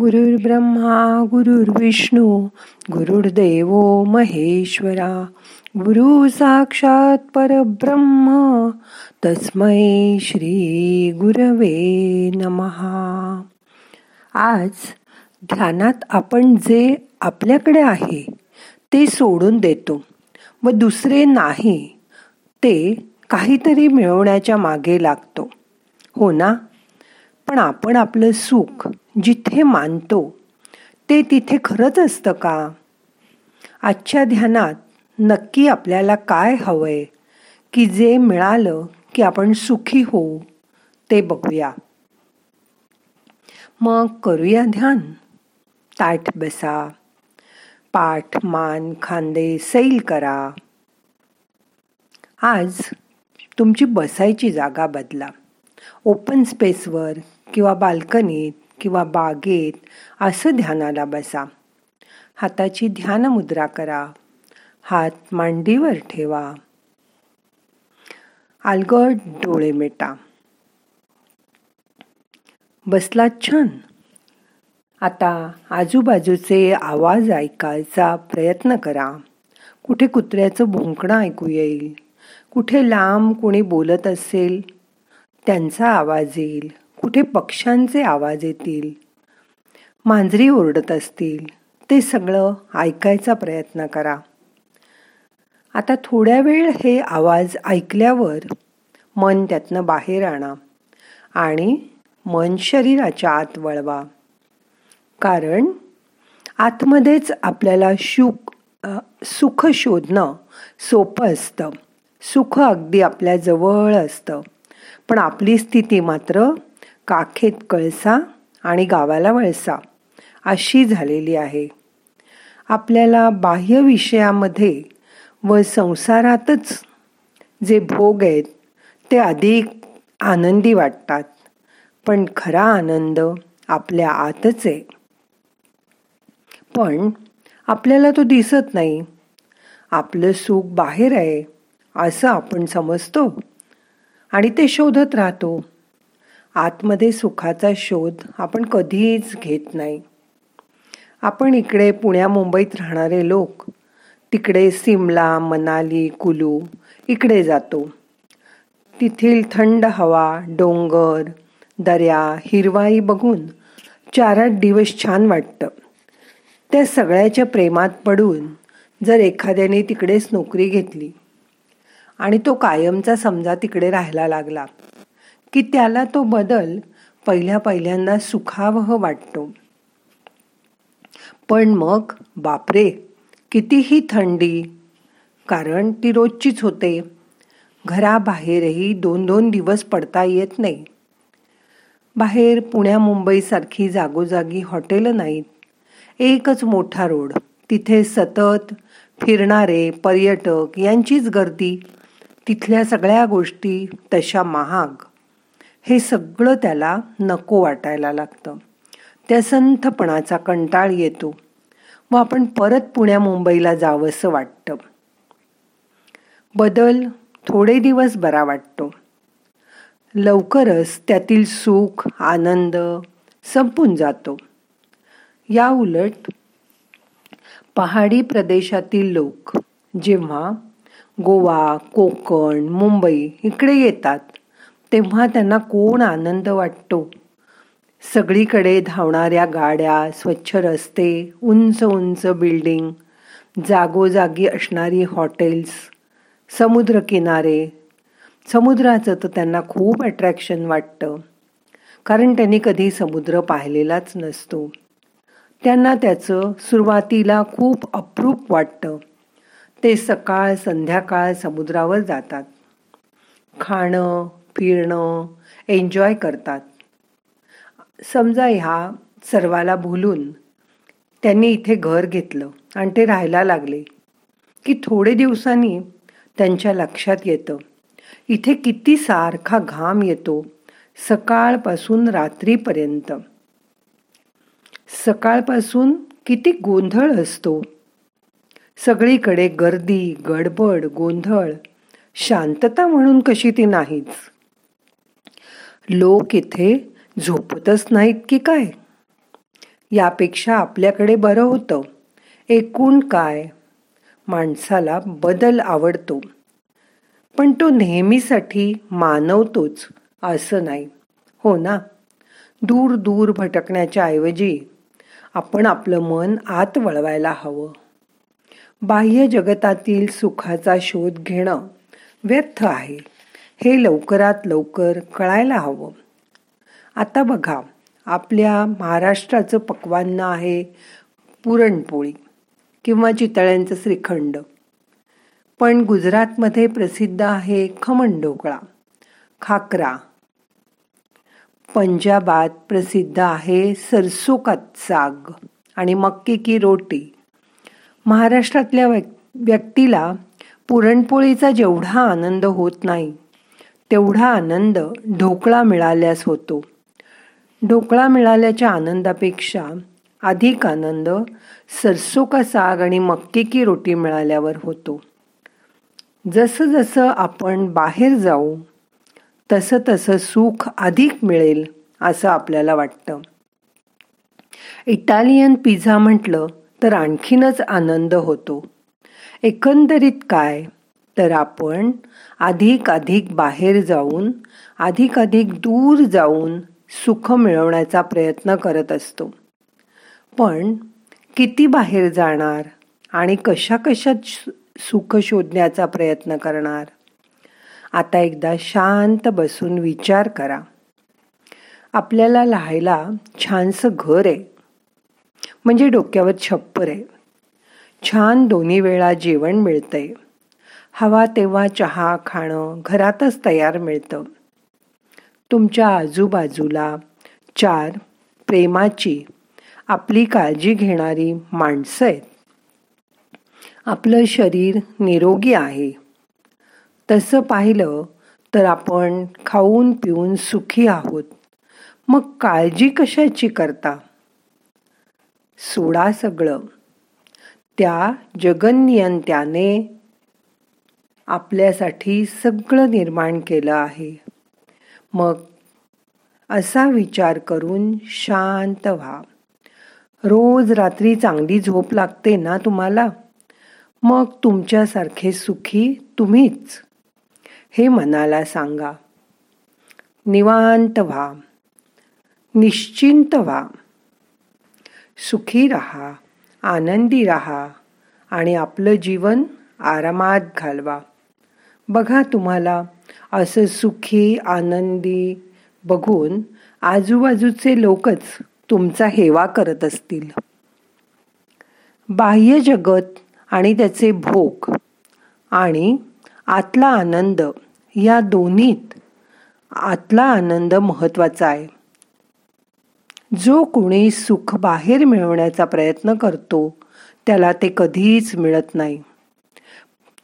गुरुर्ब्रह्मा गुरुर्विष्णू गुरुर्देव महेश्वरा गुरु साक्षात परब्रह्म तस्मै श्री गुरवे नमहा आज ध्यानात आपण जे आपल्याकडे आहे ते सोडून देतो. व दुसरे नाही ते काहीतरी मिळवण्याच्या मागे लागतो. हो ना? पण आपण आपलं सुख जिथे मानतो ते तिथे खरंच असतं का? आजच्या ध्यानात नक्की आपल्याला काय हवंय की जे मिळालं की आपण सुखी होऊ ते बघूया. मग करूया ध्यान. ताठ बसा. पाठ मान खांदे सैल करा. आज तुमची बसायची जागा बदला. ओपन स्पेसवर किंवा बाल्कनीत किंवा बागेत असं ध्यानाला बसा. हाताची ध्यान मुद्रा करा. हात मांडीवर ठेवा. आलगट डोळे मिटा. बसला छान. आता आजूबाजूचे आवाज ऐकायचा प्रयत्न करा. कुठे कुत्र्याचं भुंकणं ऐकू येईल? कुठे लांब कोणी बोलत असेल? त्यांचा आवाज येईल. कुठे पक्ष्यांचे आवाज येतील? मांजरी ओरडत असतील. ते सगळं ऐकायचा प्रयत्न करा. आता थोड्या वेळ हे आवाज ऐकल्यावर मन त्यातनं बाहेर आणा आणि मन शरीराच्या आत वळवा. कारण आतमध्येच आपल्याला शुक सुख शोधणं सोपं असतं. सुख अगदी आपल्या जवळ असतं. पण आपली स्थिती मात्र काखेत कळसा आणि गावाला वळसा. अशी झालेली आहे. आपल्याला बाह्य विषयामध्ये व संसारातच जे भोग आहेत ते अधिक आनंदी वाटतात. पण खरा आनंद आपल्या आतच आहे. पण आपल्याला तो दिसत नाही. आपलं सुख बाहेर आहे असं आपण समजतो. आणि ते शोधत राहतो. आतमध्ये सुखाचा शोध आपण कधीच घेत नाही. आपण इकडे पुण्या मुंबईत राहणारे लोक तिकडे सिमला मनाली कुलू इकडे जातो. तिथील थंड हवा डोंगर दर्या हिरवाई बघून चार आठ दिवस छान वाटतं. त्या सगळ्याच्या प्रेमात पडून जर एखाद्याने तिकडेच नोकरी घेतली आणि तो कायमचा समजा तिकडे राहायला लागला की त्याला तो बदल पहिल्या पहिल्यांदा सुखावह वाटतो. पण मग बापरे कितीही थंडी कारण ती रोजचीच होते. घराबाहेरही दोन दोन दिवस पडता येत नाही. बाहेर पुण्या मुंबईसारखी जागोजागी हॉटेलं नाहीत. एकच मोठा रोड तिथे सतत फिरणारे पर्यटक यांचीच गर्दी तिथल्या सगळ्या गोष्टी तशा महाग. हे सगळं त्याला नको वाटायला लागतं. त्या संथपणाचा कंटाळ येतो. व आपण परत पुण्या मुंबईला जावंसं वाटतं. बदल थोडे दिवस बरा वाटतो. लवकरच त्यातील सुख आनंद संपून जातो. या उलट पहाडी प्रदेशातील लोक जेव्हा गोवा कोकण मुंबई इकडे येतात. तेव्हा त्यांना कोण आनंद वाटतो? सगळीकडे धावणाऱ्या गाड्या स्वच्छ रस्ते उंच उंच बिल्डिंग जागोजागी असणारी हॉटेल्स समुद्रकिनारे. समुद्राचं तर त्यांना खूप अट्रॅक्शन वाटतं. कारण त्यांनी कधी समुद्र पाहिलेलाच नसतो. त्यांना त्याचं सुरुवातीला खूप अप्रूप वाटतं. ते सकाळ संध्याकाळ समुद्रावर जातात. खाणं फिरणं एन्जॉय करतात. समजा ह्या सर्वाला भुलून त्यांनी इथे घर घेतलं आणि ते राहायला लागले की थोडे दिवसांनी त्यांच्या लक्षात येतं इथे किती सारखा घाम येतो सकाळपासून रात्रीपर्यंत. सकाळपासून किती गोंधळ असतो सगळीकडे गर्दी गडबड गोंधळ. शांतता म्हणून कशी ती नाहीच. लोक इथे झोपतच नाहीत की काय? यापेक्षा आपल्याकडे बरं होतं. एकूण काय? माणसाला बदल आवडतो. पण तो नेहमीसाठी मानवतोच असं नाही. हो ना? दूर दूर भटकण्याच्या ऐवजी आपण आपलं मन आत वळवायला हवं. बाह्य जगतातील सुखाचा शोध घेणं व्यर्थ आहे. हे लवकरात लवकर कळायला हवं. आता बघा आपल्या महाराष्ट्राचं पक्वान्न आहे पुरणपोळी किंवा चितळ्यांचं श्रीखंड. पण गुजरातमध्ये प्रसिद्ध आहे खमण ढोकळा खाकरा. पंजाबात प्रसिद्ध आहे सरसो का साग आणि मक्की की रोटी. महाराष्ट्रातल्या व्यक्तीला पुरणपोळीचा जेवढा आनंद होत नाही तेवढा आनंद ढोकळा मिळाल्यास होतो. ढोकळा मिळाल्याच्या आनंदापेक्षा अधिक आनंद सरसो का साग आणि मक्की की रोटी मिळाल्यावर होतो. जसं जसं आपण बाहेर जाऊ तसं तसं सुख अधिक मिळेल असं आपल्याला वाटतं. इटालियन पिझ्झा म्हटलं तर आणखीनच आनंद होतो. एकंदरीत काय? तर आपण अधिक अधिक बाहेर जाऊन अधिक अधिक दूर जाऊन सुख मिळवण्याचा प्रयत्न करत असतो. पण किती बाहेर जाणार आणि कशा कशात सुख शोधण्याचा प्रयत्न करणार? आता एकदा शांत बसून विचार करा. आपल्याला लाहायला छानसं घर आहे. म्हणजे डोक्यावर छप्पर आहे. छान दोन्ही वेळा जेवण मिळतंय. हवा तेव्हा चहा खाणं घरातच तयार मिळतं. तुमच्या आजूबाजूला चार प्रेमाची आपली काळजी घेणारी माणसं आहेत. आपलं शरीर निरोगी आहे. तसं पाहिलं तर आपण खाऊन पिऊन सुखी आहोत. मग काळजी कशाची करता? सोडा सगळं. त्या जगनियंत्याने आपल्यासाठी सगळं निर्माण केलं आहे. मग असा विचार करून शांत व्हा. रोज रात्री चांगली झोप लागते ना तुम्हाला? मग तुमच्यासारखे सुखी तुम्हीच. हे मनाला सांगा. निवांत व्हा. निश्चिंत व्हा. सुखी राहा आनंदी राहा आणि आपलं जीवन आरामात घालवा. बघा तुम्हाला असं सुखी आनंदी बघून आजूबाजूचे लोकच तुमचा हेवा करत असतील. बाह्य जगत आणि त्याचे भोग आणि आतला आनंद या दोन्हीत आतला आनंद महत्त्वाचा आहे. जो कोणी सुख बाहेर मिळवण्याचा प्रयत्न करतो त्याला ते कधीच मिळत नाही.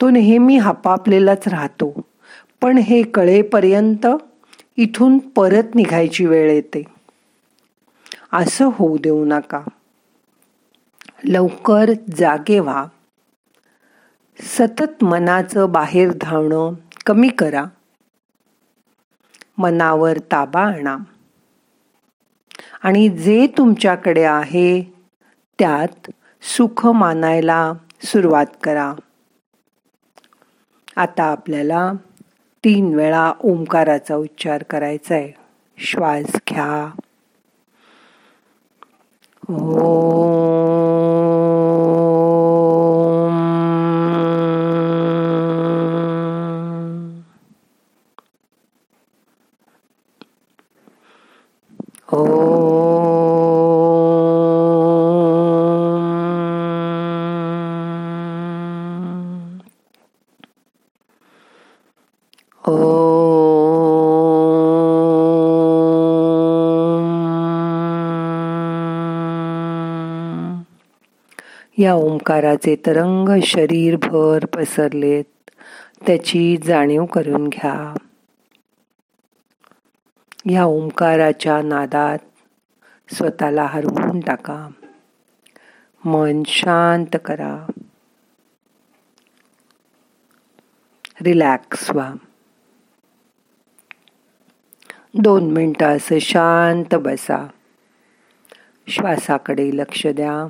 तो नेहमी हापापलेलाच राहतो. पण हे कळेपर्यंत इथून परत निघायची वेळ येते. असं होऊ देऊ नका. लवकर जागे व्हा. सतत मनाचं बाहेर धावणं कमी करा. मनावर ताबा आणा. आणि जे तुमच्याकडे आहे त्यात सुख मानायला सुरुवात करा. आता आपल्याला तीन वेळा ओंकाराचा उच्चार करायचा आहे श्वास घ्या. ओ या ओंकाराचे तरंग शरीरभर पसरलेत. त्याची जाणीव करून घ्या. या ओंकाराच्या नादात स्वतःला हरवून टाका. मन शांत करा. रिलॅक्स व्हा. दोन मिनटं असं शांत बसा. श्वासाकडे लक्ष द्या.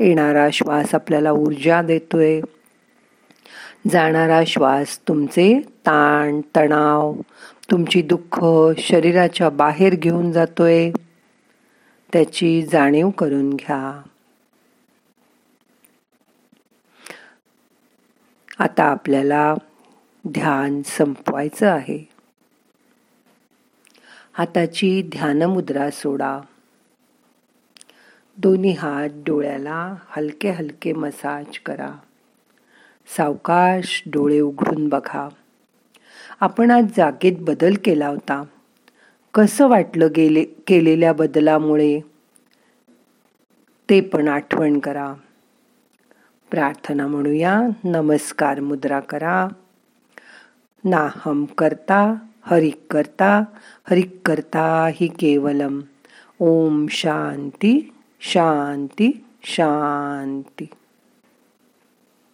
येणारा श्वास आपल्याला ऊर्जा देतोय. जाणारा श्वास तुमचे ताण तणाव तुमची दुःख शरीराच्या बाहेर घेऊन जातोय. त्याची जाणीव करून घ्या. आता आपल्याला ध्यान संपवायचं आहे. हाताची ध्यानमुद्रा सोडा. दोन्ही हात डोळ्याला हलके हलके मसाज करा. सावकाश डोळे उघडून बघा. आपण आज जागेत बदल केला होता. कसं वाटलं गेले केलेल्या बदलामुळे? ते पण आठवण करा. प्रार्थना म्हणूया नमस्कार मुद्रा करा. नाहम करता हरिक करता हरिक करता हि केवलम। ओम शांती शांती शांती